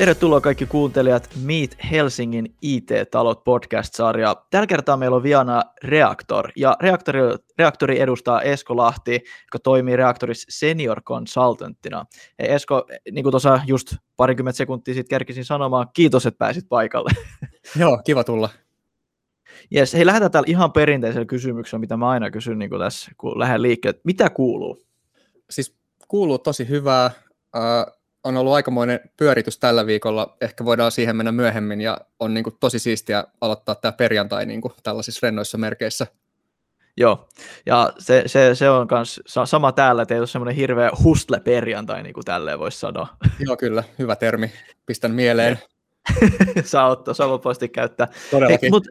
Tervetuloa kaikki kuuntelijat Meet Helsingin IT-talot podcast-sarja. Tällä kertaa meillä on viana Reaktor, ja Reaktori, Reaktori edustaa Esko Lahti, joka toimii Reaktorissa senior consultanttina. Hei Esko, niin kuin tuossa just parikymmentä sekuntia sitten kerkisin sanomaan, kiitos, että pääsit paikalle. Joo, kiva tulla. Jes, hei lähdetään täällä ihan perinteisellä kysymyksellä, mitä mä aina kysyn niin kuin tässä, kun lähden liikkeelle. Mitä kuuluu? Siis kuuluu tosi hyvää. Uh, on ollut aikamoinen pyöritys tällä viikolla, ehkä voidaan siihen mennä myöhemmin, ja on niin kuin tosi siistiä aloittaa tämä perjantai niin kuin tällaisissa rennoissa merkeissä. Joo, ja se, se, se on myös sama täällä, että ei ole semmoinen hirveä hustle-perjantai, niin kuin tälleen voisi sanoa. Joo, kyllä, hyvä termi, pistän mieleen. saa ottaa, saa vapaasti käyttää. Todellakin. Mut,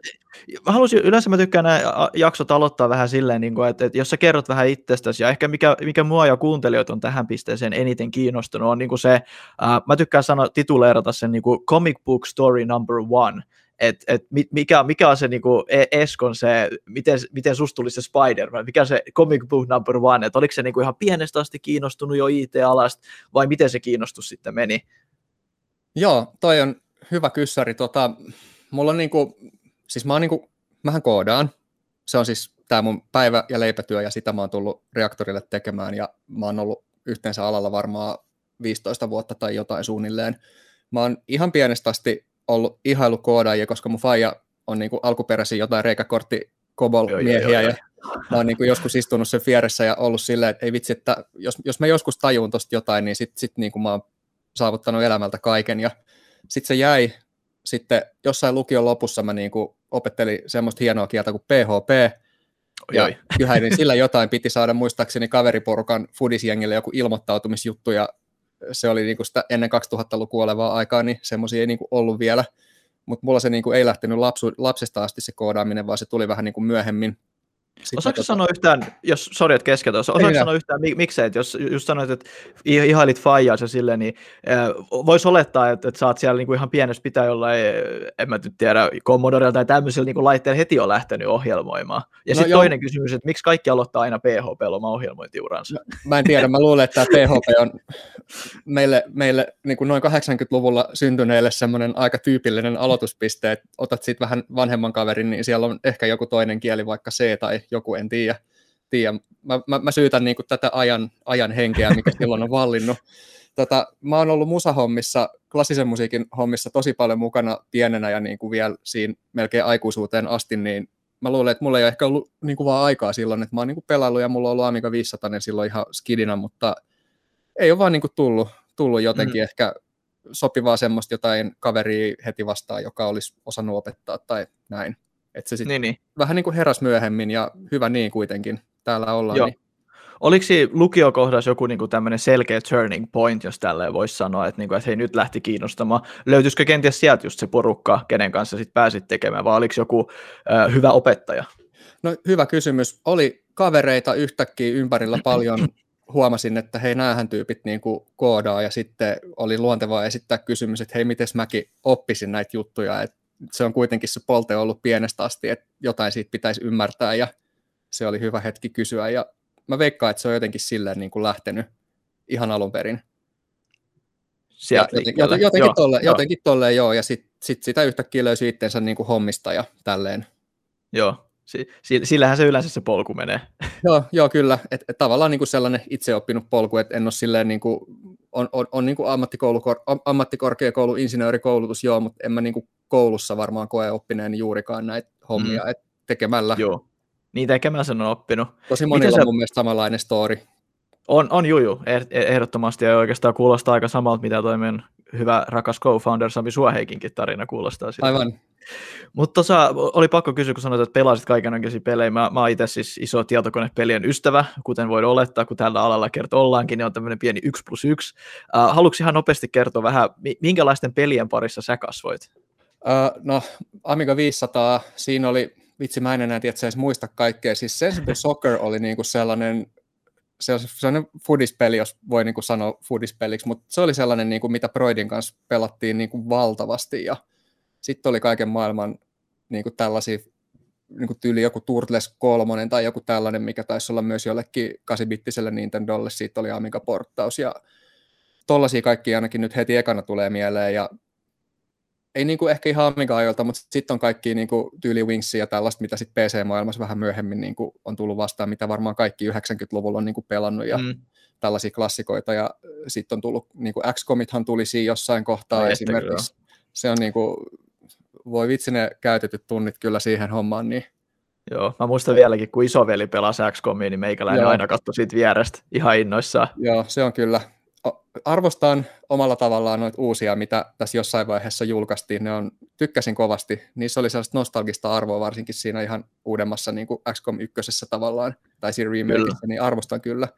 mä halusin, yleensä mä tykkään nämä jaksot aloittaa vähän silleen, niin kuin, että, että jos sä kerrot vähän itsestäsi, ja ehkä mikä, mikä mua ja kuuntelijoita on tähän pisteeseen eniten kiinnostunut, on niin kuin se, uh, mä tykkään sanoa, tituleerata sen niin kuin comic book story number one, että et mikä, mikä on se niin kuin e, Eskon se, miten, miten susta tuli se Spider-Man, mikä se comic book number one, että oliko se niin ihan pienestä asti kiinnostunut jo IT-alasta, vai miten se kiinnostus sitten meni? Joo, toi on hyvä kyssäri. Tota, mulla on niinku, siis mä oon niinku, mähän koodaan. Se on siis tämä mun päivä- ja leipätyö, ja sitä mä oon tullut reaktorille tekemään, ja mä oon ollut yhteensä alalla varmaan 15 vuotta tai jotain suunnilleen. Mä oon ihan pienestä asti ollut ihailu koodaajia, koska mun faija on niinku alkuperäisin jotain reikäkortti kobol-miehiä, ja mä oon niinku joskus istunut sen vieressä ja ollut silleen, että ei vitsi, että jos, jos mä joskus tajuun tosta jotain, niin sit, sit niinku mä oon saavuttanut elämältä kaiken, ja sitten se jäi, sitten jossain lukion lopussa mä niin kuin opettelin semmoista hienoa kieltä kuin PHP, ja kyllä niin sillä jotain piti saada muistaakseni kaveriporukan fudisjengille joku ilmoittautumisjuttu, ja se oli niin kuin sitä ennen 2000-lukua olevaa aikaa, niin semmoisia ei niin kuin ollut vielä, mutta mulla se niin kuin ei lähtenyt lapsu, lapsesta asti se koodaaminen, vaan se tuli vähän niin kuin myöhemmin, Osaatko tota... sanoa yhtään, jos sori, että keskeltä, osaatko sanoa yhtään, miksei, että jos just sanoit, että ihailit faijaa se silleen, niin voisi olettaa, että, että sä oot siellä niinku ihan pienessä pitää jollain, en mä nyt tiedä, Commodorella tai tämmöisellä niinku laitteella heti on lähtenyt ohjelmoimaan. Ja no sitten toinen kysymys, että miksi kaikki aloittaa aina PHP oma ohjelmointiuransa? Mä, mä en tiedä, mä luulen, että tämä PHP on meille, meille niin kuin noin 80-luvulla syntyneille semmoinen aika tyypillinen aloituspiste, että otat sitten vähän vanhemman kaverin, niin siellä on ehkä joku toinen kieli, vaikka C tai joku, en tiedä. tiedä. Mä, mä, mä syytän niin kuin tätä ajan, ajan henkeä, mikä silloin on vallinnut. Tota, mä oon ollut musahommissa, klassisen musiikin hommissa tosi paljon mukana pienenä ja niin kuin vielä siinä melkein aikuisuuteen asti, niin mä luulen, että mulla ei ole ehkä ollut niin kuin vaan aikaa silloin, että mä oon niin kuin pelaillut ja mulla on ollut Amiga 500 niin silloin ihan skidina, mutta ei ole vaan niin kuin tullut, tullut jotenkin mm. ehkä sopivaa semmoista jotain kaveria heti vastaan, joka olisi osannut opettaa tai näin. Että se sitten niin, niin. vähän niin kuin heräs myöhemmin ja hyvä niin kuitenkin. Täällä ollaan. Joo. Niin. Oliko lukiokohdassa joku niin tämmöinen selkeä turning point, jos tälleen voisi sanoa, että, niin kuin, että hei nyt lähti kiinnostamaan. Löytyisikö kenties sieltä just se porukka, kenen kanssa sitten pääsit tekemään, vai oliko joku äh, hyvä opettaja? No hyvä kysymys. Oli kavereita yhtäkkiä ympärillä paljon. Huomasin, että hei, näähän tyypit niin kuin koodaa, ja sitten oli luontevaa esittää kysymys, että hei, miten mäkin oppisin näitä juttuja, että se on kuitenkin se polte ollut pienestä asti, että jotain siitä pitäisi ymmärtää ja se oli hyvä hetki kysyä ja mä veikkaan, että se on jotenkin silleen niin kuin lähtenyt ihan alun perin. Sieltä joten, joten, jotenkin, joo, tolle, joo. jotenkin tolleen joo, ja sitten sit sitä yhtäkkiä löysi itsensä niin kuin hommista ja tälleen. Joo, sillähän se yleensä se polku menee. Joo, joo kyllä. Et, et tavallaan niin kuin sellainen itseoppinut polku, että en ole silleen niin kuin, on, on, on niin kuin ammattikoulu, ammattikorkeakoulu, insinöörikoulutus, joo, mutta en mä niin kuin koulussa varmaan koe oppineen juurikaan näitä hommia, mm. että tekemällä. Joo, niin tekemällä sen on oppinut. Tosi monilla on mun mielestä samanlainen story. On, on juju, eh, ehdottomasti, ja oikeastaan kuulostaa aika samalta, mitä toi hyvä rakas co-founder Sami Suoheikinkin tarina kuulostaa. Siltä. Aivan. Mutta tuossa oli pakko kysyä, kun sanoit, että pelasit kaikenlaisia pelejä. Mä, mä oon itse siis iso tietokonepelien ystävä, kuten voi olettaa, kun tällä alalla kertoo ollaankin, niin on tämmöinen pieni 1 plus 1. Uh, äh, haluatko ihan nopeasti kertoa vähän, minkälaisten pelien parissa sä kasvoit? Uh, no, Amiga 500, siinä oli, vitsi mä en enää tiedä, edes muista kaikkea. Siis Sensible Soccer oli niinku sellainen se on sellainen foodispeli, jos voi niin kuin sanoa foodispeliksi, mutta se oli sellainen, niin kuin mitä Broidin kanssa pelattiin niin kuin valtavasti ja sitten oli kaiken maailman niin kuin tällaisia niin kuin tyyli joku Turtles 3 tai joku tällainen, mikä taisi olla myös jollekin 8-bittiselle Nintendolle, siitä oli Amiga-porttaus ja tollaisia kaikki ainakin nyt heti ekana tulee mieleen, ja ei niin kuin ehkä ihan Amiga-ajoilta, mutta sitten on kaikki niin kuin tyyli Wingsia ja tällaista, mitä sitten PC-maailmassa vähän myöhemmin niin kuin on tullut vastaan, mitä varmaan kaikki 90-luvulla on niin kuin pelannut ja mm. tällaisia klassikoita. Ja sitten on tullut, niin kuin XCOMithan tuli siinä jossain kohtaa Ai esimerkiksi. Kyllä. Se on niin kuin, voi vitsi ne käytetyt tunnit kyllä siihen hommaan, niin Joo, mä muistan vieläkin, kun isoveli pelasi XCOMia, niin meikäläinen Joo. aina katsoi siitä vierestä ihan innoissaan. Joo, se on kyllä arvostan omalla tavallaan noita uusia, mitä tässä jossain vaiheessa julkaistiin. Ne on, tykkäsin kovasti. Niissä oli sellaista nostalgista arvoa, varsinkin siinä ihan uudemmassa niin kuin XCOM 1 tavallaan, tai siinä remakeissa, niin arvostan kyllä.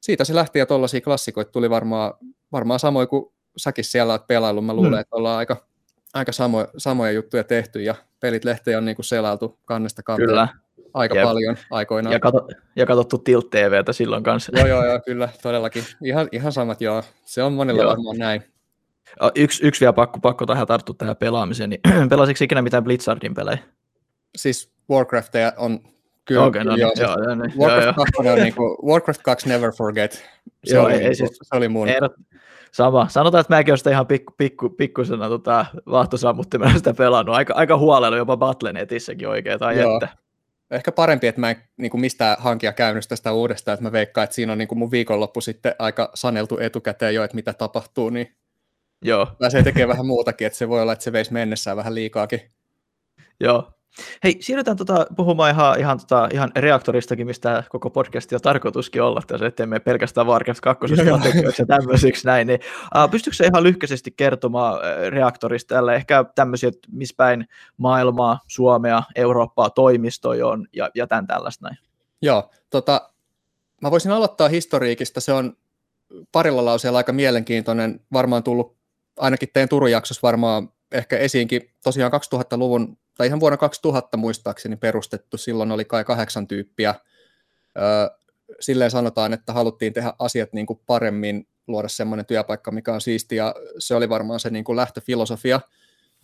Siitä se lähti, ja tuollaisia klassikoita tuli varmaan, varmaan samoin kuin säkin siellä olet pelaillut. Mä luulen, mm. että ollaan aika, aika samoja, samoja juttuja tehty, ja pelit lehtejä on niin kuin selailtu kannesta kanteen. Kyllä aika Jep. paljon aikoinaan. Ja, kato, ja katsottu Tilt TVtä silloin kanssa. Joo, joo, joo, kyllä, todellakin. Ihan, ihan samat, joo. Se on monilla joo. varmaan näin. Yksi, yksi vielä pakko, pakko tähän tarttua tähän pelaamiseen. Niin, pelasitko ikinä mitään Blizzardin pelejä? Siis Warcraftia on kyllä. Okay, no, joo, joo, joo, niin, Warcraft, joo, 2 on niin kuin, Warcraft 2 Never Forget. Se, joo, oli, ei, niin siis, se oli mun. Ehdot, sama. Sanotaan, että mäkin olen sitä ihan pikku, pikku, pikkusena tota, vahtosammuttimella sitä pelannut. Aika, aika huolella jopa Battlenetissäkin oikein. Tai Joo. Että ehkä parempi, että mä en niin kuin mistään hankia käynyt tästä uudestaan, että mä veikkaan, että siinä on niin kuin mun viikonloppu sitten aika saneltu etukäteen jo, että mitä tapahtuu, niin Joo. pääsee tekemään vähän muutakin, että se voi olla, että se veisi mennessään vähän liikaakin. Joo, Hei, siirrytään tota, puhumaan ihan, ihan, tota, ihan reaktoristakin, mistä koko podcast on tarkoituskin olla tässä, ettei me pelkästään Warcraft 2 ja tämmöisiksi näin. Niin, uh, pystytkö se ihan lyhkäisesti kertomaan reaktorista tälle, ehkä tämmöisiä, että missä päin maailmaa, Suomea, Eurooppaa toimistoja on ja, ja tämän tällaista näin? Joo, tota, mä voisin aloittaa historiikista, se on parilla lauseella aika mielenkiintoinen, varmaan tullut ainakin teidän Turun jaksossa varmaan ehkä esiinkin tosiaan 2000-luvun tai ihan vuonna 2000 muistaakseni perustettu, silloin oli kai kahdeksan tyyppiä. silleen sanotaan, että haluttiin tehdä asiat niin kuin paremmin, luoda semmoinen työpaikka, mikä on siisti, ja se oli varmaan se niin kuin lähtöfilosofia.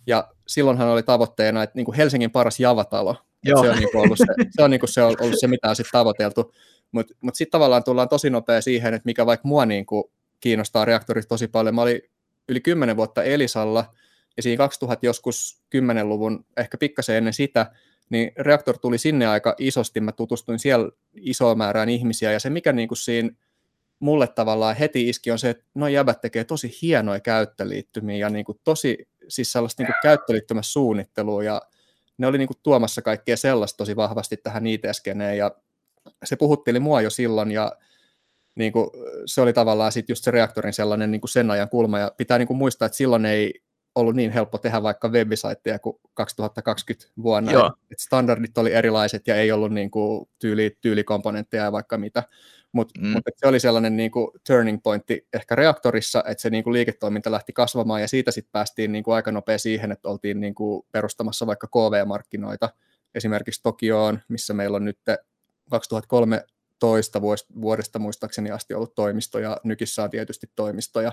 Ja silloinhan oli tavoitteena, että niin kuin Helsingin paras javatalo. Joo. Se on, niin kuin ollut se, se, on niin kuin se, ollut se, mitä on sitten tavoiteltu. Mutta mut sitten tavallaan tullaan tosi nopea siihen, että mikä vaikka mua niin kuin kiinnostaa reaktorit tosi paljon. Mä olin yli kymmenen vuotta Elisalla, ja siinä 2000 joskus 10-luvun, ehkä pikkasen ennen sitä, niin Reaktor tuli sinne aika isosti, mä tutustuin siellä isoon määrään ihmisiä, ja se mikä niin kuin siinä mulle tavallaan heti iski on se, että no jäbät tekee tosi hienoja käyttöliittymiä ja niin kuin tosi siis sellaista niin kuin käyttöliittymän suunnittelua. Ja ne oli niin kuin tuomassa kaikkea sellaista tosi vahvasti tähän it ja se puhutteli mua jo silloin ja niin kuin, se oli tavallaan sitten just se reaktorin sellainen niin kuin sen ajan kulma. Ja pitää niin kuin muistaa, että silloin ei ollut niin helppo tehdä vaikka webisaitteja kuin 2020 vuonna. Joo. Et standardit oli erilaiset ja ei ollut niin kuin tyyli, tyylikomponentteja ja vaikka mitä. Mutta mm. mut se oli sellainen niin kuin turning pointti ehkä reaktorissa, että se niin kuin liiketoiminta lähti kasvamaan ja siitä sitten päästiin niin kuin aika nopea siihen, että oltiin niin kuin perustamassa vaikka KV-markkinoita esimerkiksi Tokioon, missä meillä on nyt 2013 vuodesta muistaakseni asti ollut toimistoja, Nykissä on tietysti toimistoja.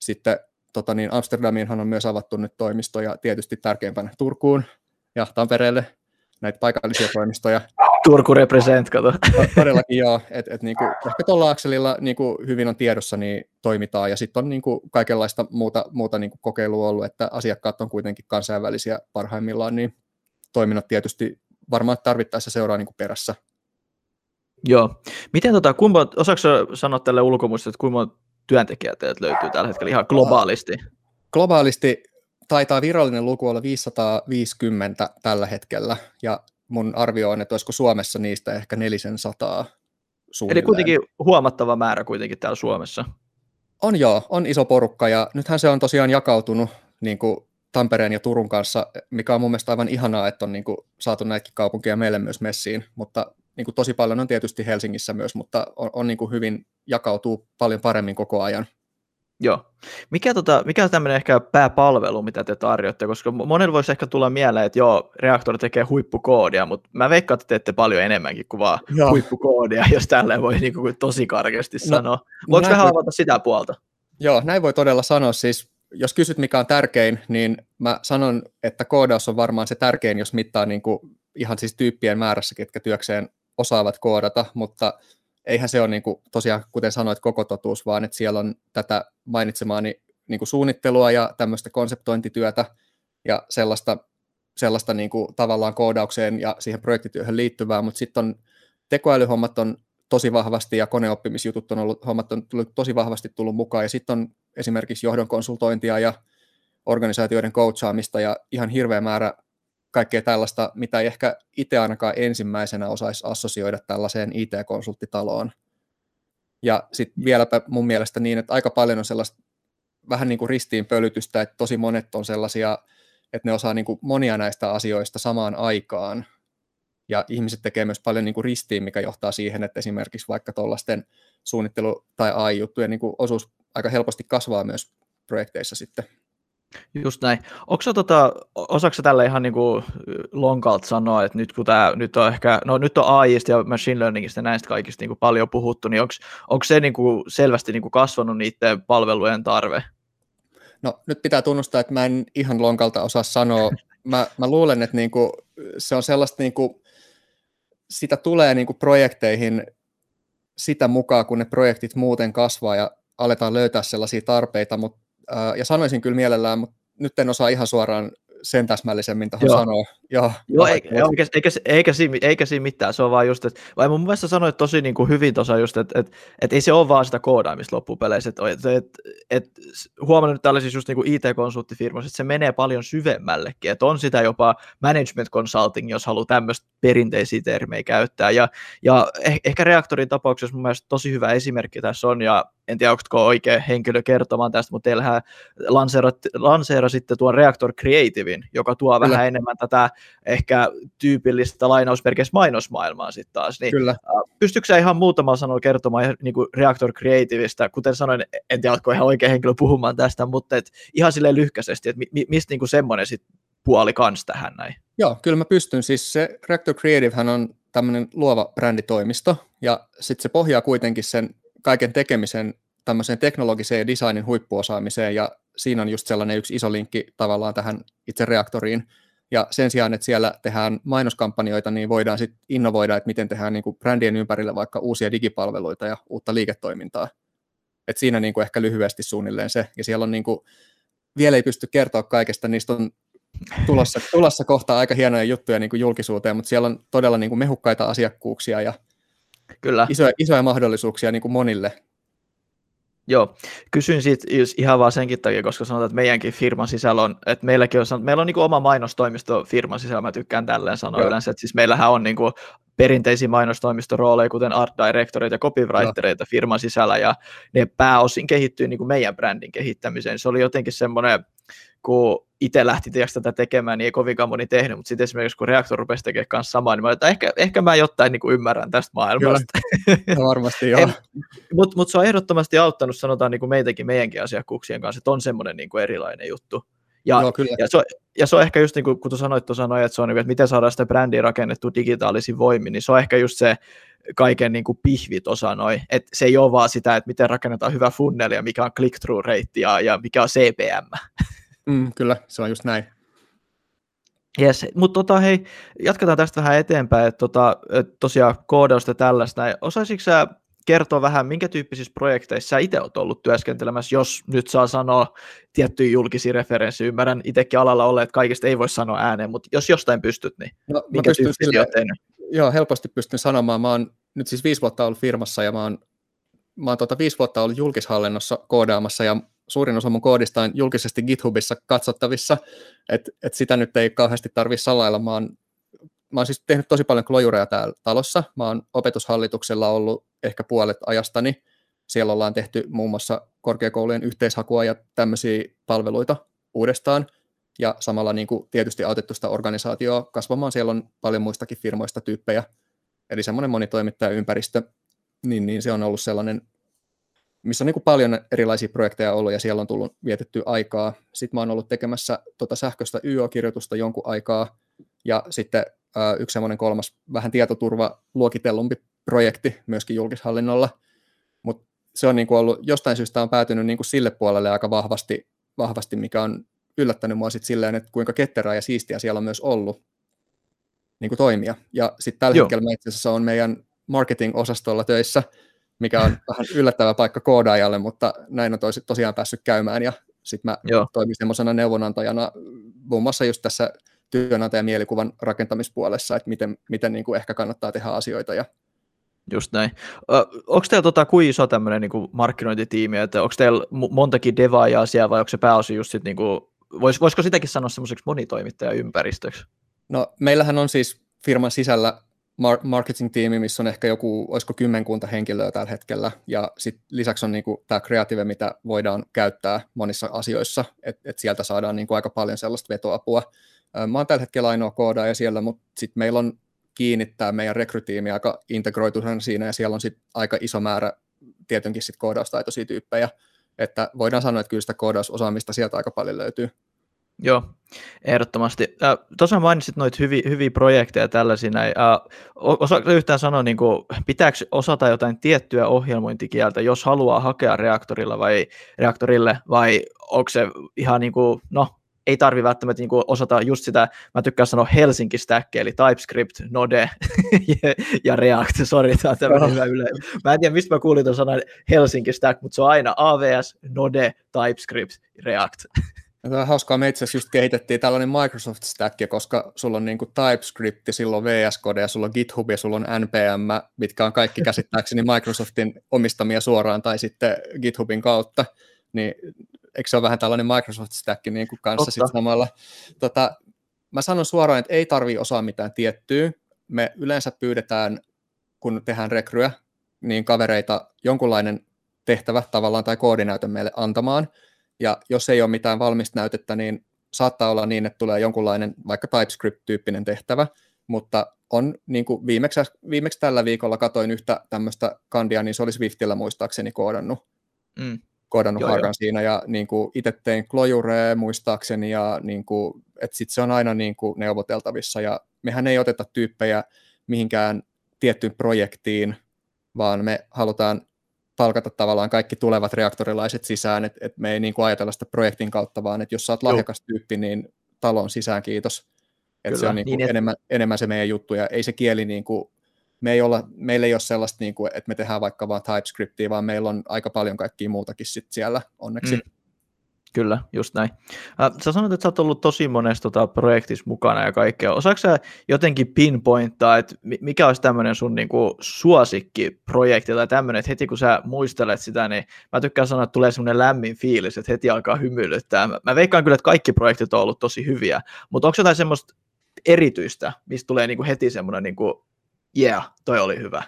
Sitten tota niin, Amsterdamiinhan on myös avattu nyt toimistoja, tietysti tärkeimpänä Turkuun ja Tampereelle näitä paikallisia toimistoja. Turku represent, kato. Todellakin joo, että et niinku, ehkä tuolla akselilla niinku hyvin on tiedossa, niin toimitaan, ja sitten on niinku kaikenlaista muuta, muuta niinku kokeilua ollut, että asiakkaat on kuitenkin kansainvälisiä parhaimmillaan, niin toiminnot tietysti varmaan tarvittaessa seuraa niinku perässä. Joo. Miten tota, kuinka, osaako sanoa tälle ulkomuista, että kuinka työntekijät teiltä löytyy tällä hetkellä ihan globaalisti? Globaalisti taitaa virallinen luku olla 550 tällä hetkellä, ja mun arvio on, että olisiko Suomessa niistä ehkä 400 suunnilleen. Eli kuitenkin huomattava määrä kuitenkin täällä Suomessa. On joo, on iso porukka, ja nythän se on tosiaan jakautunut niin kuin Tampereen ja Turun kanssa, mikä on mun mielestä aivan ihanaa, että on niin kuin saatu näitäkin kaupunkia meille myös messiin, mutta niin kuin tosi paljon on tietysti Helsingissä myös, mutta on, on niin kuin hyvin jakautuu paljon paremmin koko ajan. Joo. Mikä, tota, mikä on tämmöinen ehkä pääpalvelu, mitä te tarjotte? Koska monella voisi ehkä tulla mieleen, että joo, reaktori tekee huippukoodia, mutta mä veikkaan, että teette paljon enemmänkin kuin vaan joo. huippukoodia, jos tälle voi niin kuin tosi karkeasti no, sanoa. Voiko vähän voi... avata sitä puolta? Joo, näin voi todella sanoa. Siis jos kysyt, mikä on tärkein, niin mä sanon, että koodaus on varmaan se tärkein, jos mittaa niin kuin ihan siis tyyppien määrässä, ketkä työkseen osaavat koodata, mutta eihän se ole niin kuin, tosiaan, kuten sanoit, koko totuus, vaan että siellä on tätä mainitsemaani niin kuin suunnittelua ja tämmöistä konseptointityötä ja sellaista, sellaista niin kuin, tavallaan koodaukseen ja siihen projektityöhön liittyvää, mutta sitten on tekoälyhommat on tosi vahvasti ja koneoppimisjutut on ollut, hommat on tullut tosi vahvasti tullut mukaan ja sitten on esimerkiksi johdon konsultointia ja organisaatioiden coachaamista ja ihan hirveä määrä kaikkea tällaista, mitä ei ehkä itse ainakaan ensimmäisenä osaisi assosioida tällaiseen IT-konsulttitaloon. Ja sitten vieläpä mun mielestä niin, että aika paljon on sellaista vähän niin kuin ristiin pölytystä, että tosi monet on sellaisia, että ne osaa niin kuin monia näistä asioista samaan aikaan. Ja ihmiset tekee myös paljon niin kuin ristiin, mikä johtaa siihen, että esimerkiksi vaikka tuollaisten suunnittelu- tai AI-juttujen niin osuus aika helposti kasvaa myös projekteissa sitten. Just näin. Onko tota, osaako tälle ihan niin kuin lonkalta sanoa, että nyt kun tämä, nyt on ehkä, no nyt on AIista ja machine learningista ja näistä kaikista niin kuin paljon puhuttu, niin onko se niin kuin selvästi niin kuin kasvanut niiden palvelujen tarve? No nyt pitää tunnustaa, että mä en ihan lonkalta osaa sanoa. Mä, mä luulen, että niin kuin, se on sellaista, niin kuin, sitä tulee niin kuin projekteihin sitä mukaan, kun ne projektit muuten kasvaa ja aletaan löytää sellaisia tarpeita, mutta ja sanoisin kyllä mielellään, mutta nyt en osaa ihan suoraan sen täsmällisemmin tuohon sanoa. Joo, Joo eikä, eikä, eikä, eikä, siinä, eikä siinä mitään, se on vaan just, että vai mun mielestä sanoit tosi niin kuin hyvin tuossa just, että, että, että ei se ole vaan sitä koodaamista loppupeleissä, että, että, että, että huomannut tällaisissa just niin kuin IT-konsulttifirmassa, että se menee paljon syvemmällekin, että on sitä jopa management consulting, jos haluaa tämmöistä perinteisiä termejä käyttää, ja, ja eh, ehkä reaktorin tapauksessa mun mielestä tosi hyvä esimerkki tässä on, ja en tiedä, onko oikea henkilö kertomaan tästä, mutta teillähän lanseerasitte tuon Reactor Creativein, joka tuo Kyllä. vähän enemmän tätä ehkä tyypillistä lainausmerkeissä mainosmaailmaa sitten taas. Niin, Kyllä. Pystytkö sä ihan muutama sanoa kertomaan niin kuin Reactor Creativeista, kuten sanoin, en tiedä, ihan oikea henkilö puhumaan tästä, mutta et ihan silleen lyhkäisesti, että mi- mistä niin kuin semmoinen sit puoli kans tähän näin? Joo, kyllä mä pystyn. Siis se Reactor Creativehän on tämmöinen luova bränditoimisto, ja sitten se pohjaa kuitenkin sen kaiken tekemisen tämmöiseen teknologiseen ja designin huippuosaamiseen, ja siinä on just sellainen yksi iso linkki tavallaan tähän itse reaktoriin. Ja sen sijaan, että siellä tehdään mainoskampanjoita, niin voidaan sitten innovoida, että miten tehdään niin kuin brändien ympärille vaikka uusia digipalveluita ja uutta liiketoimintaa. Et siinä niin kuin ehkä lyhyesti suunnilleen se. Ja siellä on niin kuin, vielä ei pysty kertoa kaikesta, niistä on tulossa, tulossa kohta aika hienoja juttuja niin kuin julkisuuteen, mutta siellä on todella niin kuin mehukkaita asiakkuuksia ja Kyllä. Isoja, isoja mahdollisuuksia niin kuin monille Joo, kysyn siitä ihan vaan senkin takia, koska sanotaan, että meidänkin firman sisällä on, että meilläkin on, meillä on niin oma mainostoimisto firman sisällä, mä tykkään tälleen sanoa Joo. yleensä, että siis meillähän on niin kuin perinteisiä mainostoimistorooleja, kuten art directoreita ja copywritereita firman sisällä, ja ne pääosin kehittyy niin kuin meidän brändin kehittämiseen. Se oli jotenkin semmoinen, kun itse lähti tiedätkö, tätä tekemään, niin ei kovinkaan moni tehnyt, mutta sitten esimerkiksi kun Reactor rupesi tekemään kanssa samaa, niin mä että ehkä, ehkä mä jotain niin kuin ymmärrän tästä maailmasta. Kyllä, varmasti joo. mutta mut se on ehdottomasti auttanut, sanotaan niin kuin meitäkin meidänkin asiakkuuksien kanssa, että on semmoinen niin kuin erilainen juttu. Ja, joo, kyllä. ja, se on, ja se on ehkä just niin kuin, kun tu sanoit tuossa noin, että, se on, niin kuin, että miten saadaan sitä brändiä rakennettu digitaalisin voimin, niin se on ehkä just se kaiken niin kuin pihvi tuossa noin, että se ei ole vaan sitä, että miten rakennetaan hyvä funneli ja mikä on click-through rate ja, ja mikä on CPM. Mm, kyllä, se on just näin. Yes, mutta tota, hei, jatketaan tästä vähän eteenpäin, että tota, et tosiaan koodausta tällaista. Osaisitko sä kertoa vähän, minkä tyyppisissä projekteissa sä itse olet ollut työskentelemässä, jos nyt saa sanoa tiettyjä julkisia referenssejä. Ymmärrän itsekin alalla ole, että kaikista ei voi sanoa ääneen, mutta jos jostain pystyt, niin no, minkä tyyppisiä olet tehnyt? Joo, helposti pystyn sanomaan. Mä oon nyt siis viisi vuotta ollut firmassa ja mä oon, mä oon tota viisi vuotta ollut julkishallinnossa koodaamassa ja suurin osa mun koodista on julkisesti GitHubissa katsottavissa, että et sitä nyt ei kauheasti tarvitse salailla. Mä oon, mä oon siis tehnyt tosi paljon klojureja täällä talossa. Mä oon opetushallituksella ollut ehkä puolet ajastani. Siellä ollaan tehty muun muassa korkeakoulujen yhteishakua ja tämmöisiä palveluita uudestaan. Ja samalla niin kuin tietysti autettu sitä organisaatioa kasvamaan. Siellä on paljon muistakin firmoista tyyppejä. Eli semmoinen monitoimittajaympäristö, niin, niin se on ollut sellainen missä on niin kuin paljon erilaisia projekteja ollut ja siellä on tullut vietetty aikaa. Sitten mä oon ollut tekemässä tota sähköistä YO-kirjoitusta jonkun aikaa ja sitten äh, yksi semmoinen kolmas vähän tietoturva luokitellumpi projekti myöskin julkishallinnolla, mutta se on niin kuin ollut, jostain syystä on päätynyt niin kuin sille puolelle aika vahvasti, vahvasti, mikä on yllättänyt mua sitten silleen, että kuinka ketterää ja siistiä siellä on myös ollut niin kuin toimia. Ja sitten tällä Joo. hetkellä mä itse asiassa on meidän marketing-osastolla töissä, mikä on vähän yllättävä paikka koodaajalle, mutta näin on tosi, tosiaan päässyt käymään ja sitten mä Joo. toimin semmoisena neuvonantajana muun muassa just tässä työnantajan mielikuvan rakentamispuolessa, että miten, miten niin kuin ehkä kannattaa tehdä asioita ja Just näin. onko teillä tota, kuin iso tämmöinen niin markkinointitiimi, että onko teillä montakin devaajaa siellä vai onko se pääosin just sit, niin kuin, vois, voisiko sitäkin sanoa semmoiseksi monitoimittajaympäristöksi? No meillähän on siis firman sisällä marketing-tiimi, missä on ehkä joku, olisiko kymmenkunta henkilöä tällä hetkellä, ja sit lisäksi on niinku tämä kreatiive, mitä voidaan käyttää monissa asioissa, että et sieltä saadaan niinku aika paljon sellaista vetoapua. Mä oon tällä hetkellä ainoa koodaaja siellä, mutta sitten meillä on kiinnittää meidän rekrytiimi aika integroituhan siinä, ja siellä on sit aika iso määrä tietenkin sit koodaustaitoisia tyyppejä, että voidaan sanoa, että kyllä sitä koodausosaamista sieltä aika paljon löytyy. Joo, ehdottomasti. Äh, Tuossa mainitsit noita hyviä, hyviä projekteja tällaisina. Äh, osaatko yhtään sanoa, niin kuin, pitääkö osata jotain tiettyä ohjelmointikieltä, jos haluaa hakea reaktorilla vai, reaktorille, vai onko se ihan niin kuin, no, ei tarvi välttämättä niin osata just sitä, mä tykkään sanoa Helsinki Stack, eli TypeScript, Node ja React, sori, tämä on tämmöinen hyvä yle. Mä en tiedä, mistä mä kuulin tuon sanan Helsinki Stack, mutta se on aina AWS, Node, TypeScript, React. Tämä on hauskaa, me itse asiassa just kehitettiin tällainen Microsoft Stack, koska sulla on niin kuin TypeScript, sulla on VS Code ja sulla on GitHub ja sulla on NPM, mitkä on kaikki käsittääkseni Microsoftin omistamia suoraan tai sitten GitHubin kautta, niin eikö se ole vähän tällainen Microsoft Stack niin kuin kanssa sitten samalla. Tota, mä sanon suoraan, että ei tarvi osaa mitään tiettyä. Me yleensä pyydetään, kun tehdään rekryä, niin kavereita jonkunlainen tehtävä tavallaan tai koodinäytön meille antamaan. Ja jos ei ole mitään valmista näytettä, niin saattaa olla niin, että tulee jonkunlainen vaikka TypeScript-tyyppinen tehtävä, mutta on niin kuin viimeksi, viimeksi tällä viikolla katoin yhtä tämmöistä kandia, niin se oli Swiftillä muistaakseni koodannut. Mm koodannut joo, joo. siinä ja niin kuin, itse tein Clojure muistaakseni ja niin kuin, että sit se on aina niin kuin, neuvoteltavissa ja mehän ei oteta tyyppejä mihinkään tiettyyn projektiin, vaan me halutaan palkata tavallaan kaikki tulevat reaktorilaiset sisään, että et me ei niin kuin ajatella sitä projektin kautta, vaan että jos sä oot lahjakas tyyppi, niin talon sisään kiitos. Että se on niin kuin niin, enemmän, et... enemmän se meidän juttu ja ei se kieli niin kuin me ei olla, meillä ei ole sellaista, niin kuin, että me tehdään vaikka vain TypeScriptia, vaan meillä on aika paljon kaikkia muutakin sit siellä onneksi. Mm. Kyllä, just näin. Sä sanoit, että sä oot ollut tosi monessa tota, projektissa mukana ja kaikkea. Osaatko sä jotenkin pinpointtaa, että mikä olisi tämmöinen sun niinku, suosikkiprojekti tai tämmöinen, että heti kun sä muistelet sitä, niin mä tykkään sanoa, että tulee semmoinen lämmin fiilis, että heti alkaa hymyilyttää. Mä, mä veikkaan kyllä, että kaikki projektit on ollut tosi hyviä, mutta onko jotain semmoista erityistä, mistä tulee niinku heti semmoinen niinku, yeah, toi oli hyvä.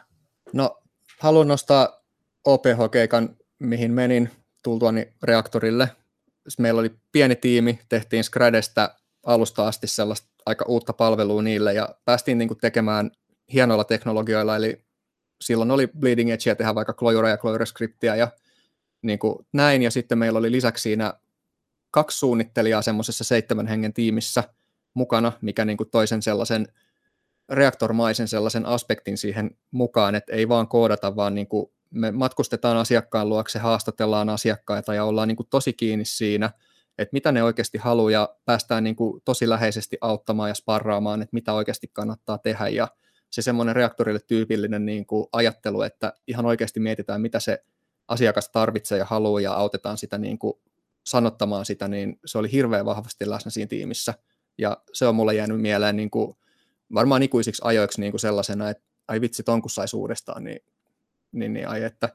No, haluan nostaa OPH-keikan, mihin menin tultuani reaktorille. Meillä oli pieni tiimi, tehtiin Scradestä alusta asti sellaista aika uutta palvelua niille ja päästiin niin kuin tekemään hienoilla teknologioilla, eli silloin oli bleeding edge tehdä vaikka Clojure ja Clojure scriptia ja niin kuin näin, ja sitten meillä oli lisäksi siinä kaksi suunnittelijaa semmoisessa seitsemän hengen tiimissä mukana, mikä niin kuin toisen sellaisen reaktormaisen sellaisen aspektin siihen mukaan, että ei vaan koodata, vaan niin kuin me matkustetaan asiakkaan luokse, haastatellaan asiakkaita ja ollaan niin kuin tosi kiinni siinä, että mitä ne oikeasti haluaa ja päästään niin kuin tosi läheisesti auttamaan ja sparraamaan, että mitä oikeasti kannattaa tehdä ja se semmoinen reaktorille tyypillinen niin kuin ajattelu, että ihan oikeasti mietitään, mitä se asiakas tarvitsee ja haluaa ja autetaan sitä niin kuin sanottamaan sitä, niin se oli hirveän vahvasti läsnä siinä tiimissä. Ja se on mulle jäänyt mieleen niin kuin varmaan ikuisiksi ajoiksi niin kuin sellaisena, että ai vitsi, ton kun saisi uudestaan, niin, niin, niin ai että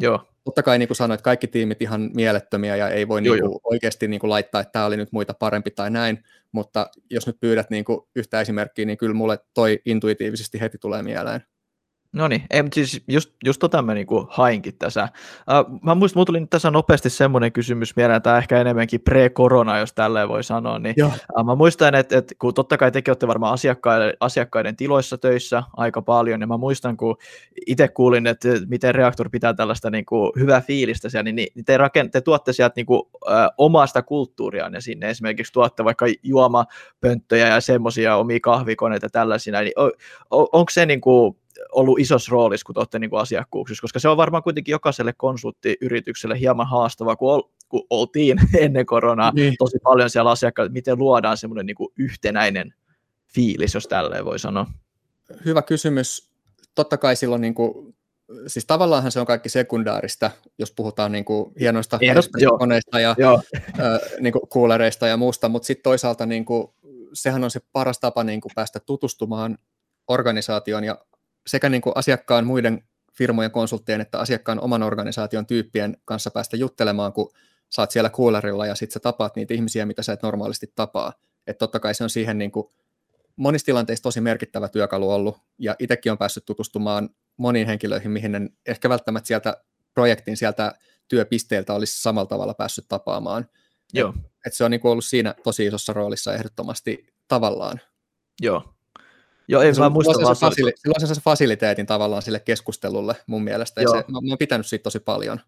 Joo. Totta kai niin kuin sanoit, kaikki tiimit ihan mielettömiä ja ei voi joo, niin kuin joo. oikeasti niin kuin laittaa, että tämä oli nyt muita parempi tai näin, mutta jos nyt pyydät niin kuin yhtä esimerkkiä, niin kyllä mulle toi intuitiivisesti heti tulee mieleen. No niin, siis just, just tota mä niinku hainkin tässä. Uh, mä muistan, mulla tuli nyt tässä nopeasti semmoinen kysymys mieleen, tämä ehkä enemmänkin pre-korona, jos tälleen voi sanoa, niin uh, mä muistan, että, että kun totta kai tekin olette varmaan asiakkaiden, asiakkaiden tiloissa töissä aika paljon, niin mä muistan, kun itse kuulin, että miten Reaktor pitää tällaista niinku hyvää fiilistä siellä, niin, niin te, raken, te tuotte sieltä niinku, uh, omasta kulttuuriaan sinne, esimerkiksi tuotte vaikka juomapönttöjä ja semmoisia omia kahvikoneita tällaisina, niin on, on, onko se niinku, ollut isossa roolissa, kun olette niin kuin asiakkuuksissa, koska se on varmaan kuitenkin jokaiselle konsulttiyritykselle hieman haastavaa, kun, ol, kun oltiin ennen koronaa niin. tosi paljon siellä asiakkailla, miten luodaan semmoinen niin kuin yhtenäinen fiilis, jos tälleen voi sanoa. Hyvä kysymys. totta kai silloin niin kuin, siis tavallaanhan se on kaikki sekundaarista, jos puhutaan niin kuin hienoista koneista ja äh, niin kuin kuulereista ja muusta, mutta sitten toisaalta niin kuin, sehän on se paras tapa niin kuin päästä tutustumaan organisaation ja sekä niin kuin asiakkaan muiden firmojen konsulttien että asiakkaan oman organisaation tyyppien kanssa päästä juttelemaan, kun saat siellä kuulerilla ja sitten sä tapaat niitä ihmisiä, mitä sä et normaalisti tapaa. Että totta kai se on siihen niin kuin monissa tilanteissa tosi merkittävä työkalu ollut, ja itsekin on päässyt tutustumaan moniin henkilöihin, mihin en ehkä välttämättä sieltä projektin sieltä työpisteeltä olisi samalla tavalla päässyt tapaamaan. Joo. Et, et se on niin kuin ollut siinä tosi isossa roolissa ehdottomasti tavallaan. Joo. Joo, ei vaan muista vaan. Fasili- silloin se, se fasiliteetin tavallaan sille keskustelulle mun mielestä, ja se, mä, mä oon pitänyt siitä tosi paljon.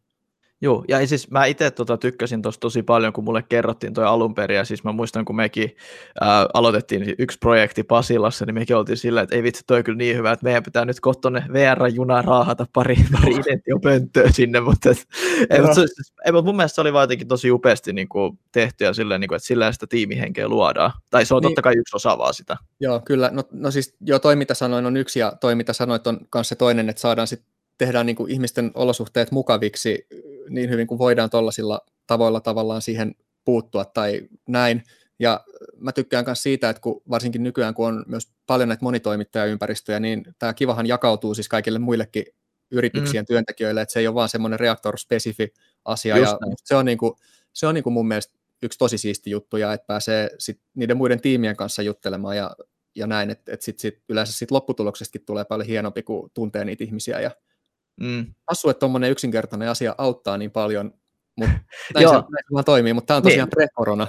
Joo, ja siis mä itse tota, tykkäsin tuosta tosi paljon, kun mulle kerrottiin toi alun perin, ja siis mä muistan, kun mekin ää, aloitettiin yksi projekti Pasilassa, niin mekin oltiin sillä, että ei vitsi, toi kyllä niin hyvä, että meidän pitää nyt kohta VR-junaan raahata pari, pari identiopönttöä sinne, mutta, et, ei, mutta, se, ei, mutta mun mielestä se oli vaan tosi upeasti niin kuin, tehty, ja silleen, niin kuin, että sillä sitä tiimihenkeä luodaan. Tai se on niin. totta kai yksi osa vaan sitä. Joo, kyllä. No, no siis joo, toi mitä sanoin on yksi, ja toi mitä sanoit on kanssa toinen, että saadaan sitten tehdään niin kuin ihmisten olosuhteet mukaviksi niin hyvin kuin voidaan tuollaisilla tavoilla tavallaan siihen puuttua tai näin. Ja mä tykkään myös siitä, että kun varsinkin nykyään, kun on myös paljon näitä monitoimittajaympäristöjä, niin tämä kivahan jakautuu siis kaikille muillekin yrityksien mm. työntekijöille, että se ei ole vaan semmoinen reaktor-spesifi asia. Just ja se on, niin kuin, se on niin kuin mun mielestä yksi tosi siisti juttu, ja että pääsee sit niiden muiden tiimien kanssa juttelemaan ja, ja näin, että, että sit, sit, yleensä sit lopputuloksestakin tulee paljon hienompi, kun tuntee niitä ihmisiä ja Mm. Assu, että tuommoinen yksinkertainen asia auttaa niin paljon, mutta näin, se, näin se vaan toimii, mutta tämä on tosiaan niin. pre-korona.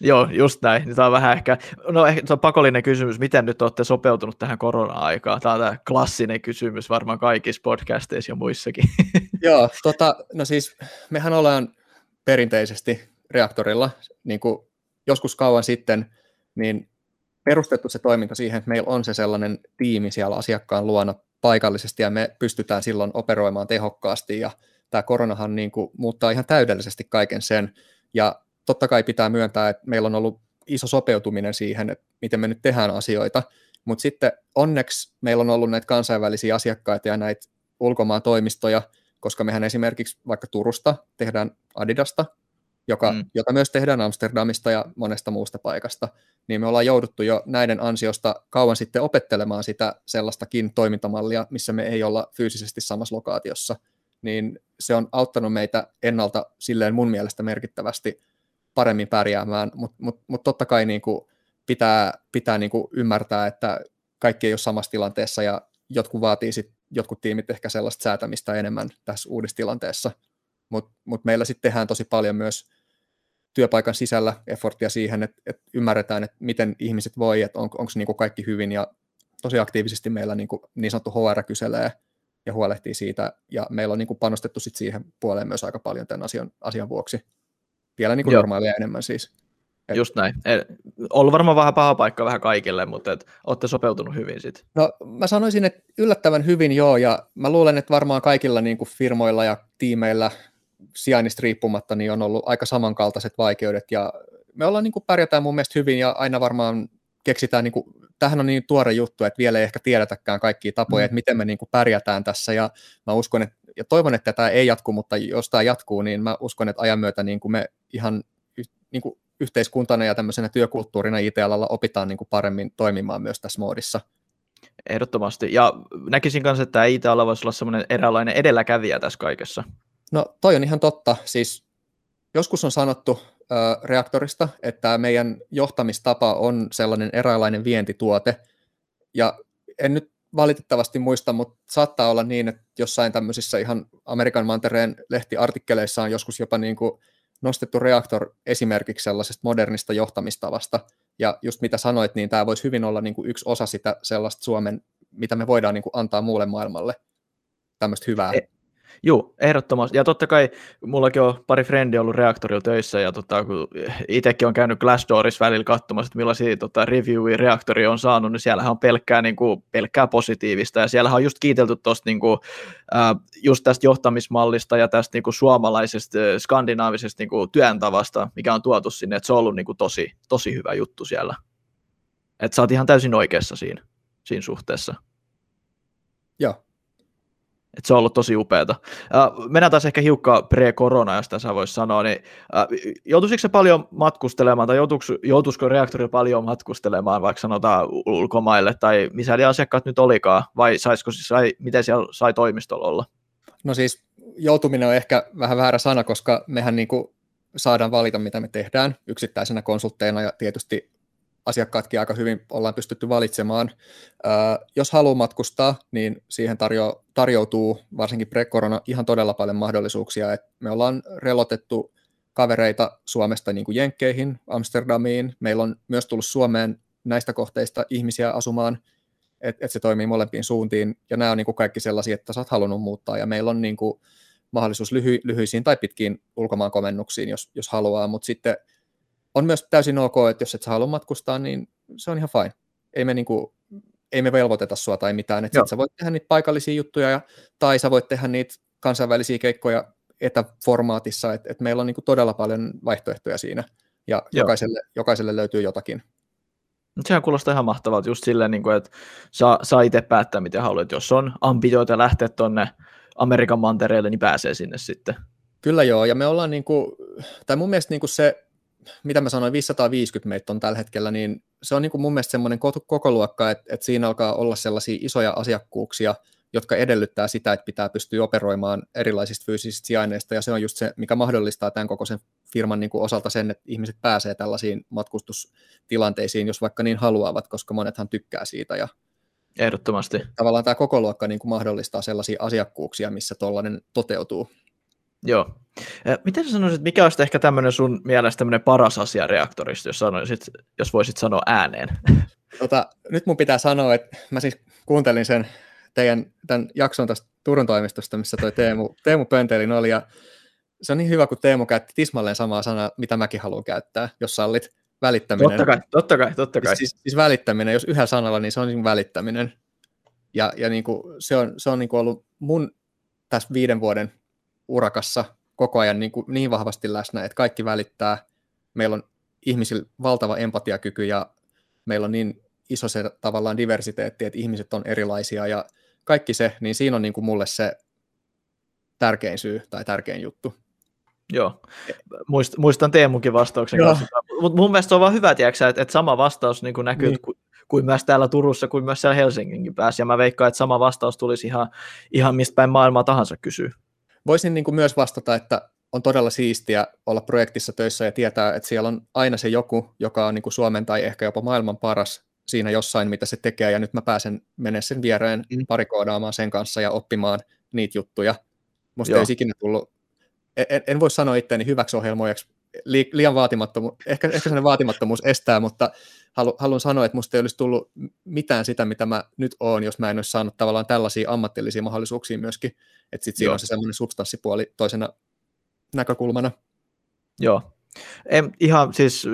Joo, just näin. Tämä on vähän ehkä, no ehkä se on pakollinen kysymys, miten nyt olette sopeutunut tähän korona-aikaan? Tämä on tämä klassinen kysymys varmaan kaikissa podcasteissa ja muissakin. Joo, tota, no siis mehän ollaan perinteisesti reaktorilla, niin kuin joskus kauan sitten, niin perustettu se toiminta siihen, että meillä on se sellainen tiimi siellä asiakkaan luona paikallisesti ja me pystytään silloin operoimaan tehokkaasti ja tämä koronahan niin kuin muuttaa ihan täydellisesti kaiken sen. Ja totta kai pitää myöntää, että meillä on ollut iso sopeutuminen siihen, että miten me nyt tehdään asioita, mutta sitten onneksi meillä on ollut näitä kansainvälisiä asiakkaita ja näitä ulkomaan toimistoja, koska mehän esimerkiksi vaikka Turusta tehdään Adidasta, joka, mm. jota myös tehdään Amsterdamista ja monesta muusta paikasta, niin me ollaan jouduttu jo näiden ansiosta kauan sitten opettelemaan sitä sellaistakin toimintamallia, missä me ei olla fyysisesti samassa lokaatiossa, niin se on auttanut meitä ennalta silleen mun mielestä merkittävästi paremmin pärjäämään, mutta mut, mut totta kai niin kuin pitää, pitää niin kuin ymmärtää, että kaikki ei ole samassa tilanteessa ja jotkut vaatii sit, jotkut tiimit ehkä sellaista säätämistä enemmän tässä uudessa tilanteessa, mutta mut meillä sitten tehdään tosi paljon myös työpaikan sisällä efforttia siihen, että, että ymmärretään, että miten ihmiset voi, että on, onko niin kaikki hyvin ja tosi aktiivisesti meillä niin, kuin, niin sanottu HR kyselee ja huolehtii siitä ja meillä on niin kuin panostettu sit siihen puoleen myös aika paljon tämän asian, asian vuoksi. Vielä niin kuin normaalia enemmän siis. Et... Just näin. ollut varmaan vähän paha paikka vähän kaikille, mutta et, olette sopeutunut hyvin sitten. No mä sanoisin, että yllättävän hyvin joo, ja mä luulen, että varmaan kaikilla niin kuin firmoilla ja tiimeillä sijainnista riippumatta niin on ollut aika samankaltaiset vaikeudet ja me ollaan niin kuin pärjätään mun mielestä hyvin ja aina varmaan keksitään, niin kuin, tähän on niin tuore juttu, että vielä ei ehkä tiedetäkään kaikkia tapoja, mm. että miten me niin kuin pärjätään tässä ja mä uskon, että, ja toivon, että tämä ei jatku, mutta jos tämä jatkuu, niin mä uskon, että ajan myötä niin kuin me ihan niin kuin yhteiskuntana ja tämmöisenä työkulttuurina IT-alalla opitaan niin kuin paremmin toimimaan myös tässä moodissa. Ehdottomasti. Ja näkisin kanssa, että IT-ala voisi olla semmoinen eräänlainen edelläkävijä tässä kaikessa. No toi on ihan totta. Siis joskus on sanottu äh, reaktorista, että meidän johtamistapa on sellainen eräänlainen vientituote. Ja en nyt valitettavasti muista, mutta saattaa olla niin, että jossain tämmöisissä ihan Amerikan mantereen lehtiartikkeleissa on joskus jopa niin kuin nostettu reaktor esimerkiksi sellaisesta modernista johtamistavasta. Ja just mitä sanoit, niin tämä voisi hyvin olla niin kuin yksi osa sitä sellaista Suomen, mitä me voidaan niin kuin antaa muulle maailmalle, tämmöistä hyvää. E- Joo, ehdottomasti. Ja totta kai mullakin on pari frendiä ollut reaktorilla töissä, ja tota, kun itsekin on käynyt Glassdoorissa välillä katsomassa, että millaisia tota, reviewia reaktori on saanut, niin siellähän on pelkkää, niin kuin, pelkkää positiivista, ja siellähän on just kiitelty tuosta niin kuin, äh, just tästä johtamismallista ja tästä niin kuin, suomalaisesta, skandinaavisesta niin kuin, työn tavasta, mikä on tuotu sinne, että se on ollut niin kuin, tosi, tosi hyvä juttu siellä. Että sä oot ihan täysin oikeassa siinä, siinä suhteessa. Joo. Et se on ollut tosi upeata. Uh, mennään taas ehkä hiukka pre-korona, jos tässä voisi sanoa, niin uh, joutuisiko se paljon matkustelemaan, tai joutuisiko reaktori paljon matkustelemaan, vaikka sanotaan ulkomaille, tai missä asiakkaat nyt olikaan, vai saisiko, sai, miten siellä sai toimistolla olla? No siis joutuminen on ehkä vähän väärä sana, koska mehän niin kuin saadaan valita, mitä me tehdään yksittäisenä konsultteina, ja tietysti asiakkaatkin aika hyvin ollaan pystytty valitsemaan. jos haluaa matkustaa, niin siihen tarjo- tarjoutuu varsinkin pre-korona ihan todella paljon mahdollisuuksia. Et me ollaan relotettu kavereita Suomesta niin kuin Jenkkeihin, Amsterdamiin. Meillä on myös tullut Suomeen näistä kohteista ihmisiä asumaan, että et se toimii molempiin suuntiin. Ja nämä on niin kuin kaikki sellaisia, että sä oot halunnut muuttaa. Ja meillä on niin kuin mahdollisuus lyhy- lyhyisiin tai pitkiin ulkomaan komennuksiin, jos, jos haluaa. Mutta sitten on myös täysin ok, että jos et sä halua matkustaa, niin se on ihan fine. Ei me, niinku, ei me velvoiteta sua tai mitään, että sä voit tehdä niitä paikallisia juttuja, ja, tai sä voit tehdä niitä kansainvälisiä keikkoja etäformaatissa, että et meillä on niinku todella paljon vaihtoehtoja siinä, ja jokaiselle, jokaiselle löytyy jotakin. Sehän kuulostaa ihan mahtavalta just silleen, niin kuin, että saa, saa itse päättää, miten haluat. Jos on ambitioita lähteä tuonne Amerikan mantereelle, niin pääsee sinne sitten. Kyllä joo, ja me ollaan, niin kuin, tai mun mielestä niin kuin se mitä mä sanoin, 550 meitä on tällä hetkellä, niin se on niin kuin mun mielestä semmoinen koko luokka, että, että siinä alkaa olla sellaisia isoja asiakkuuksia, jotka edellyttää sitä, että pitää pystyä operoimaan erilaisista fyysisistä sijainneista, ja se on just se, mikä mahdollistaa tämän koko sen firman niin kuin osalta sen, että ihmiset pääsee tällaisiin matkustustilanteisiin, jos vaikka niin haluavat, koska monethan tykkää siitä, ja Ehdottomasti. Tavallaan tämä koko luokka niin kuin mahdollistaa sellaisia asiakkuuksia, missä tuollainen toteutuu. Joo. Miten sä sanoisit, mikä olisi ehkä tämmöinen sun mielestä tämmöinen paras asia reaktorista, jos, sanoisit, jos voisit sanoa ääneen? Tota, nyt mun pitää sanoa, että mä siis kuuntelin sen teidän tämän jakson tästä Turun toimistosta, missä toi Teemu, Teemu Pöntelin oli, ja se on niin hyvä, kun Teemu käytti tismalleen samaa sanaa, mitä mäkin haluan käyttää, jos sallit välittäminen. Totta kai, totta kai, totta kai. Siis, siis välittäminen, jos yhdellä sanalla, niin se on niin välittäminen. Ja, ja niin kuin, se on, se on niin kuin ollut mun tässä viiden vuoden urakassa koko ajan niin, kuin niin vahvasti läsnä, että kaikki välittää. Meillä on ihmisillä valtava empatiakyky ja meillä on niin iso se tavallaan diversiteetti, että ihmiset on erilaisia ja kaikki se, niin siinä on niin kuin mulle se tärkein syy tai tärkein juttu. Joo, Muist, muistan Teemunkin vastauksen Joo. kanssa, mutta mun mielestä se on vaan hyvä, tiedätkö, että, että sama vastaus niin kuin näkyy niin. Kuin, kuin myös täällä Turussa, kuin myös siellä Helsinginkin päässä, ja mä veikkaan, että sama vastaus tulisi ihan, ihan mistä päin maailmaa tahansa kysyä. Voisin niin kuin myös vastata, että on todella siistiä olla projektissa töissä ja tietää, että siellä on aina se joku, joka on niin kuin Suomen tai ehkä jopa maailman paras siinä jossain, mitä se tekee, ja nyt mä pääsen mennä sen viereen mm. parikoodaamaan sen kanssa ja oppimaan niitä juttuja. Musta Joo. ei ikinä tullut, en, en voi sanoa itseäni hyväksi ohjelmoijaksi, li, liian vaatimattomuus, ehkä, ehkä sellainen vaatimattomuus estää, mutta halu, haluan sanoa, että musta ei olisi tullut mitään sitä, mitä mä nyt oon, jos mä en olisi saanut tavallaan tällaisia ammatillisia mahdollisuuksia myöskin, että sitten siinä on se semmoinen substanssipuoli toisena näkökulmana. Joo. En, ihan siis,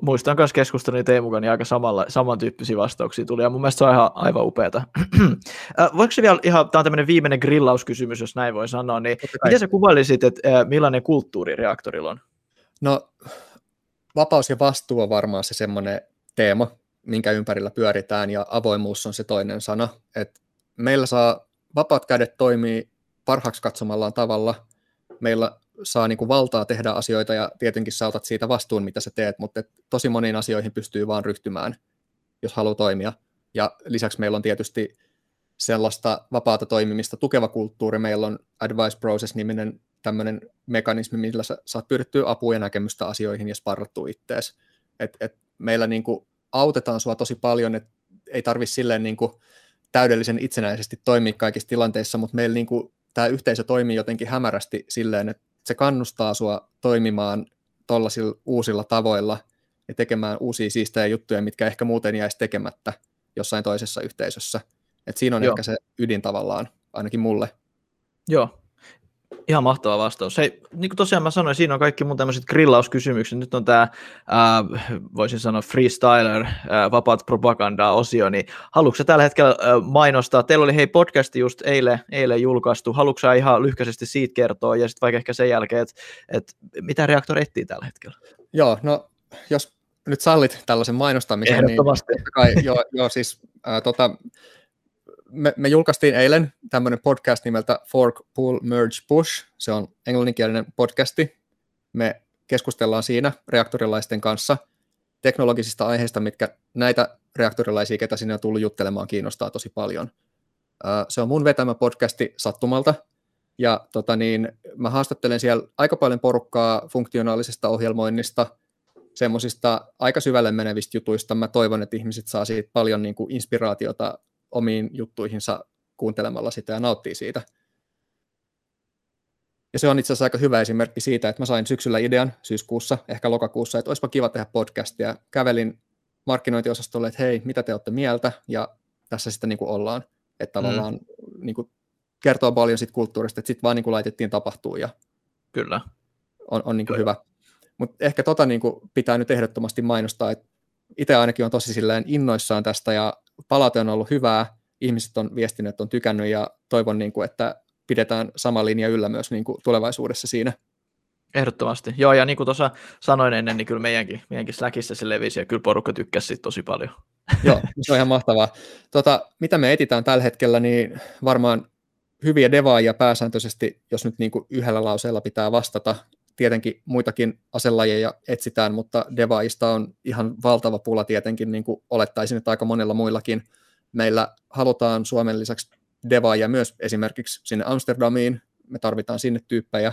muistan myös keskustelun Teemukan, niin aika samalla, samantyyppisiä vastauksia tuli, ja mun mielestä se on ihan, aivan upeata. Voiko se vielä ihan, tämä on tämmöinen viimeinen grillauskysymys, jos näin voi sanoa, niin miten sä kuvailisit, että millainen kulttuuri reaktorilla on? No, vapaus ja vastuu on varmaan se semmoinen teema, minkä ympärillä pyöritään, ja avoimuus on se toinen sana. Et meillä saa vapaat kädet toimii parhaaksi katsomallaan tavalla. Meillä saa niin kuin valtaa tehdä asioita ja tietenkin sä otat siitä vastuun, mitä sä teet, mutta et tosi moniin asioihin pystyy vaan ryhtymään, jos haluaa toimia. Ja lisäksi meillä on tietysti sellaista vapaata toimimista tukeva kulttuuri. Meillä on Advice Process-niminen tämmöinen mekanismi, millä sä saat pyydettyä apua ja näkemystä asioihin ja sparrattua ittees. Et, et meillä niin kuin autetaan sua tosi paljon, että ei tarvitse silleen niin kuin täydellisen itsenäisesti toimia kaikissa tilanteissa, mutta meillä niin kuin tämä yhteisö toimii jotenkin hämärästi silleen, että se kannustaa sua toimimaan tuollaisilla uusilla tavoilla ja tekemään uusia siistejä juttuja, mitkä ehkä muuten jäisi tekemättä jossain toisessa yhteisössä. Et siinä on Joo. ehkä se ydin tavallaan, ainakin mulle. Joo, Ihan mahtava vastaus. Hei, niin kuin tosiaan mä sanoin, siinä on kaikki mun tämmöiset grillauskysymykset. Nyt on tämä, äh, voisin sanoa freestyler, äh, vapaat propaganda-osio, niin haluatko tällä hetkellä äh, mainostaa? Teillä oli hei podcasti just eilen, eilen julkaistu. Haluatko ihan lyhkäisesti siitä kertoa ja sitten vaikka ehkä sen jälkeen, että et, mitä reaktori etsii tällä hetkellä? Joo, no jos nyt sallit tällaisen mainostamisen, niin kai, joo, joo, siis äh, tota, me, me julkaistiin eilen tämmöinen podcast nimeltä Fork, Pull, Merge, Push. Se on englanninkielinen podcasti. Me keskustellaan siinä reaktorilaisten kanssa teknologisista aiheista, mitkä näitä reaktorilaisia, ketä sinne on tullut juttelemaan, kiinnostaa tosi paljon. Se on mun vetämä podcasti sattumalta, ja tota niin, mä haastattelen siellä aika paljon porukkaa funktionaalisesta ohjelmoinnista, semmoisista aika syvälle menevistä jutuista. Mä toivon, että ihmiset saa siitä paljon niin kuin inspiraatiota omiin juttuihinsa kuuntelemalla sitä ja nauttii siitä. Ja se on itse asiassa aika hyvä esimerkki siitä, että mä sain syksyllä idean syyskuussa, ehkä lokakuussa, että olisipa kiva tehdä podcastia. Kävelin markkinointiosastolle, että hei, mitä te olette mieltä, ja tässä sitten niin kuin ollaan. Että mm. tavallaan mm. niin kuin kertoo paljon siitä kulttuurista, että sitten vaan niin kuin laitettiin tapahtuu ja Kyllä. on, on niin kuin hyvä. Mutta ehkä tota niin kuin pitää nyt ehdottomasti mainostaa, että itse ainakin on tosi silleen innoissaan tästä ja palaute on ollut hyvää, ihmiset on viestinyt, että on tykännyt ja toivon, niin kuin, että pidetään sama linja yllä myös niin kuin tulevaisuudessa siinä. Ehdottomasti. Joo, ja niin kuin tuossa sanoin ennen, niin kyllä meidänkin, meidänkin Slackissa se levisi, ja kyllä porukka tykkäsi tosi paljon. Joo, se on ihan mahtavaa. Tota, mitä me etitään tällä hetkellä, niin varmaan hyviä devaajia pääsääntöisesti, jos nyt niin kuin yhdellä lauseella pitää vastata. Tietenkin muitakin aselajeja etsitään, mutta devaajista on ihan valtava pula tietenkin, niin kuin olettaisin, että aika monella muillakin. Meillä halutaan Suomen lisäksi devaajia myös esimerkiksi sinne Amsterdamiin, me tarvitaan sinne tyyppejä,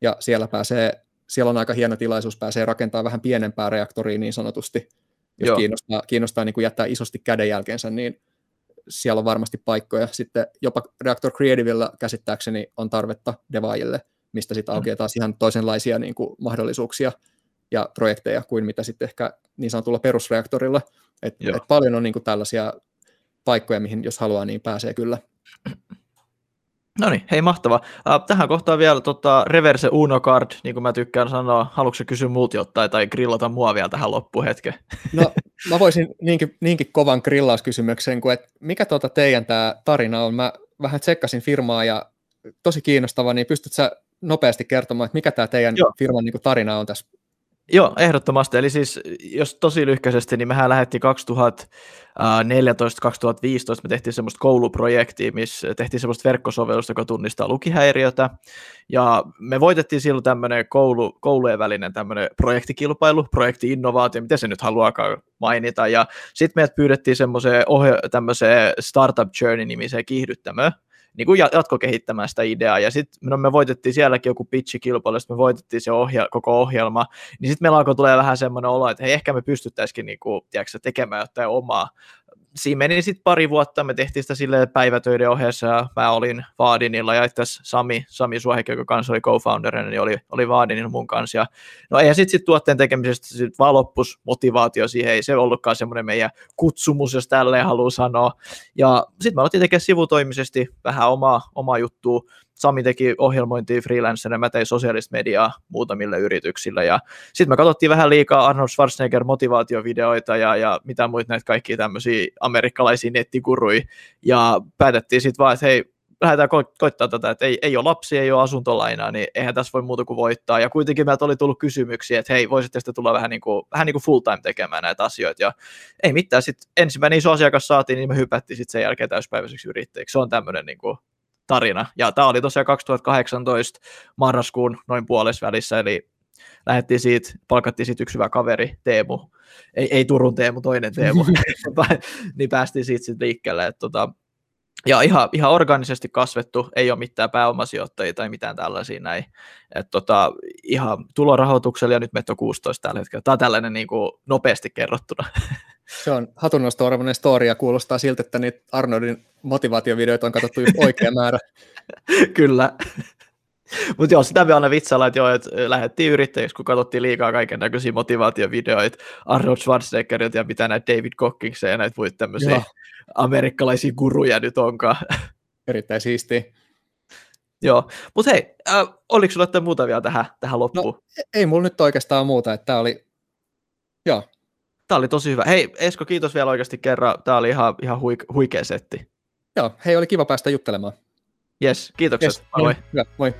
ja siellä pääsee, siellä on aika hieno tilaisuus, pääsee rakentamaan vähän pienempää reaktoria niin sanotusti, jos Joo. kiinnostaa, kiinnostaa niin kuin jättää isosti kädenjälkensä, niin siellä on varmasti paikkoja. Sitten jopa Reactor Creativella käsittääkseni on tarvetta devaajille, mistä sitten mm. aukeaa taas ihan toisenlaisia niin kuin mahdollisuuksia ja projekteja kuin mitä sitten ehkä niin sanotulla perusreaktorilla. Et, et paljon on niin kuin tällaisia paikkoja, mihin jos haluaa, niin pääsee kyllä. No niin, hei mahtava. Tähän kohtaan vielä tota, reverse uno card, niin kuin mä tykkään sanoa. Haluatko kysyä muut jotain tai grillata mua vielä tähän loppuhetken? No mä voisin niinkin, niinkin kovan grillauskysymyksen kuin, että mikä tuota teidän tämä tarina on? Mä vähän tsekkasin firmaa ja tosi kiinnostava, niin pystyt sä nopeasti kertomaan, että mikä tämä teidän Joo. firman niin kuin, tarina on tässä? Joo, ehdottomasti. Eli siis, jos tosi lyhkäisesti, niin mehän lähdettiin 2014-2015, me tehtiin semmoista kouluprojektia, missä tehtiin semmoista verkkosovellusta, joka tunnistaa lukihäiriötä, ja me voitettiin silloin tämmöinen koulu, koulujen välinen tämmöinen projektikilpailu, projekti-innovaatio, miten se nyt haluaakaan mainita, ja sitten meidät pyydettiin semmoiseen ohje- tämmöiseen Startup Journey-nimiseen kiihdyttämöön, niin kuin jatkokehittämään sitä ideaa, ja sitten no me voitettiin sielläkin joku pitchikilpailu, sitten me voitettiin se ohja, koko ohjelma, niin sitten meillä alkoi tulee vähän semmoinen olo, että hei, ehkä me pystyttäisikin niin kuin, tiedätkö, tekemään jotain omaa, siinä meni sitten pari vuotta, me tehtiin sitä silleen päivätöiden ohjeessa, ja mä olin Vaadinilla, ja itse Sami, Sami Suohek, joka kanssa oli co-founderina, niin oli, oli Vaadinilla mun kanssa, ja no eihän sitten sit tuotteen tekemisestä sit vaan loppus motivaatio siihen, ei se ollutkaan semmoinen meidän kutsumus, jos tälleen haluaa sanoa, ja sitten mä aloitin tekemään sivutoimisesti vähän omaa, omaa juttua, Sami teki ohjelmointia freelancerina, mä tein sosiaalista mediaa muutamille yrityksille ja sitten me katsottiin vähän liikaa Arnold Schwarzenegger motivaatiovideoita ja, ja mitä muita näitä kaikkia tämmöisiä amerikkalaisia nettikuruja ja päätettiin sitten vaan, että hei, lähdetään ko- koittaa tätä, että ei, ei ole lapsi, ei ole asuntolainaa, niin eihän tässä voi muuta kuin voittaa. Ja kuitenkin meiltä oli tullut kysymyksiä, että hei, voisitte sitten tulla vähän niin kuin, vähän niin kuin full time tekemään näitä asioita. Ja ei mitään, sitten ensimmäinen iso asiakas saatiin, niin me hypättiin sitten sen jälkeen täyspäiväiseksi yrittäjäksi. Se on tämmöinen niin kuin tarina. Ja tämä oli tosiaan 2018 marraskuun noin puolessa välissä, eli lähdettiin siitä, palkattiin siitä yksi hyvä kaveri, Teemu, ei, ei Turun Teemu, toinen Teemu, niin päästiin siitä sitten liikkeelle. Että tota, ja ihan, ihan organisesti kasvettu, ei ole mitään pääomasijoittajia tai mitään tällaisia näin. Et tota, ihan tulorahoituksella ja nyt meitä on 16 tällä hetkellä. Tämä on tällainen niin kuin nopeasti kerrottuna. Se on hatunnosto-arvoinen story ja kuulostaa siltä, että niitä Arnoldin motivaatiovideoita on katsottu oikea määrä. Kyllä. Mutta joo, sitä me aina vitsailla, että joo, että lähdettiin yrittäjiksi, kun katsottiin liikaa kaiken näköisiä motivaatiovideoita, Arnold Schwarzeneggerit ja mitä näitä David Cockingsia ja näitä muita tämmöisiä joo. amerikkalaisia guruja nyt onkaan. Erittäin siistiä. Joo, mutta hei, äh, oliko sulla jotain muuta vielä tähän, tähän loppuun? No, ei mulla nyt oikeastaan muuta, että tämä oli, joo, Tämä oli tosi hyvä. Hei Esko, kiitos vielä oikeasti kerran. Tämä oli ihan, ihan huik- huikea setti. Joo, hei oli kiva päästä juttelemaan. Yes, kiitokset. Yes, moi. Hyvä, moi.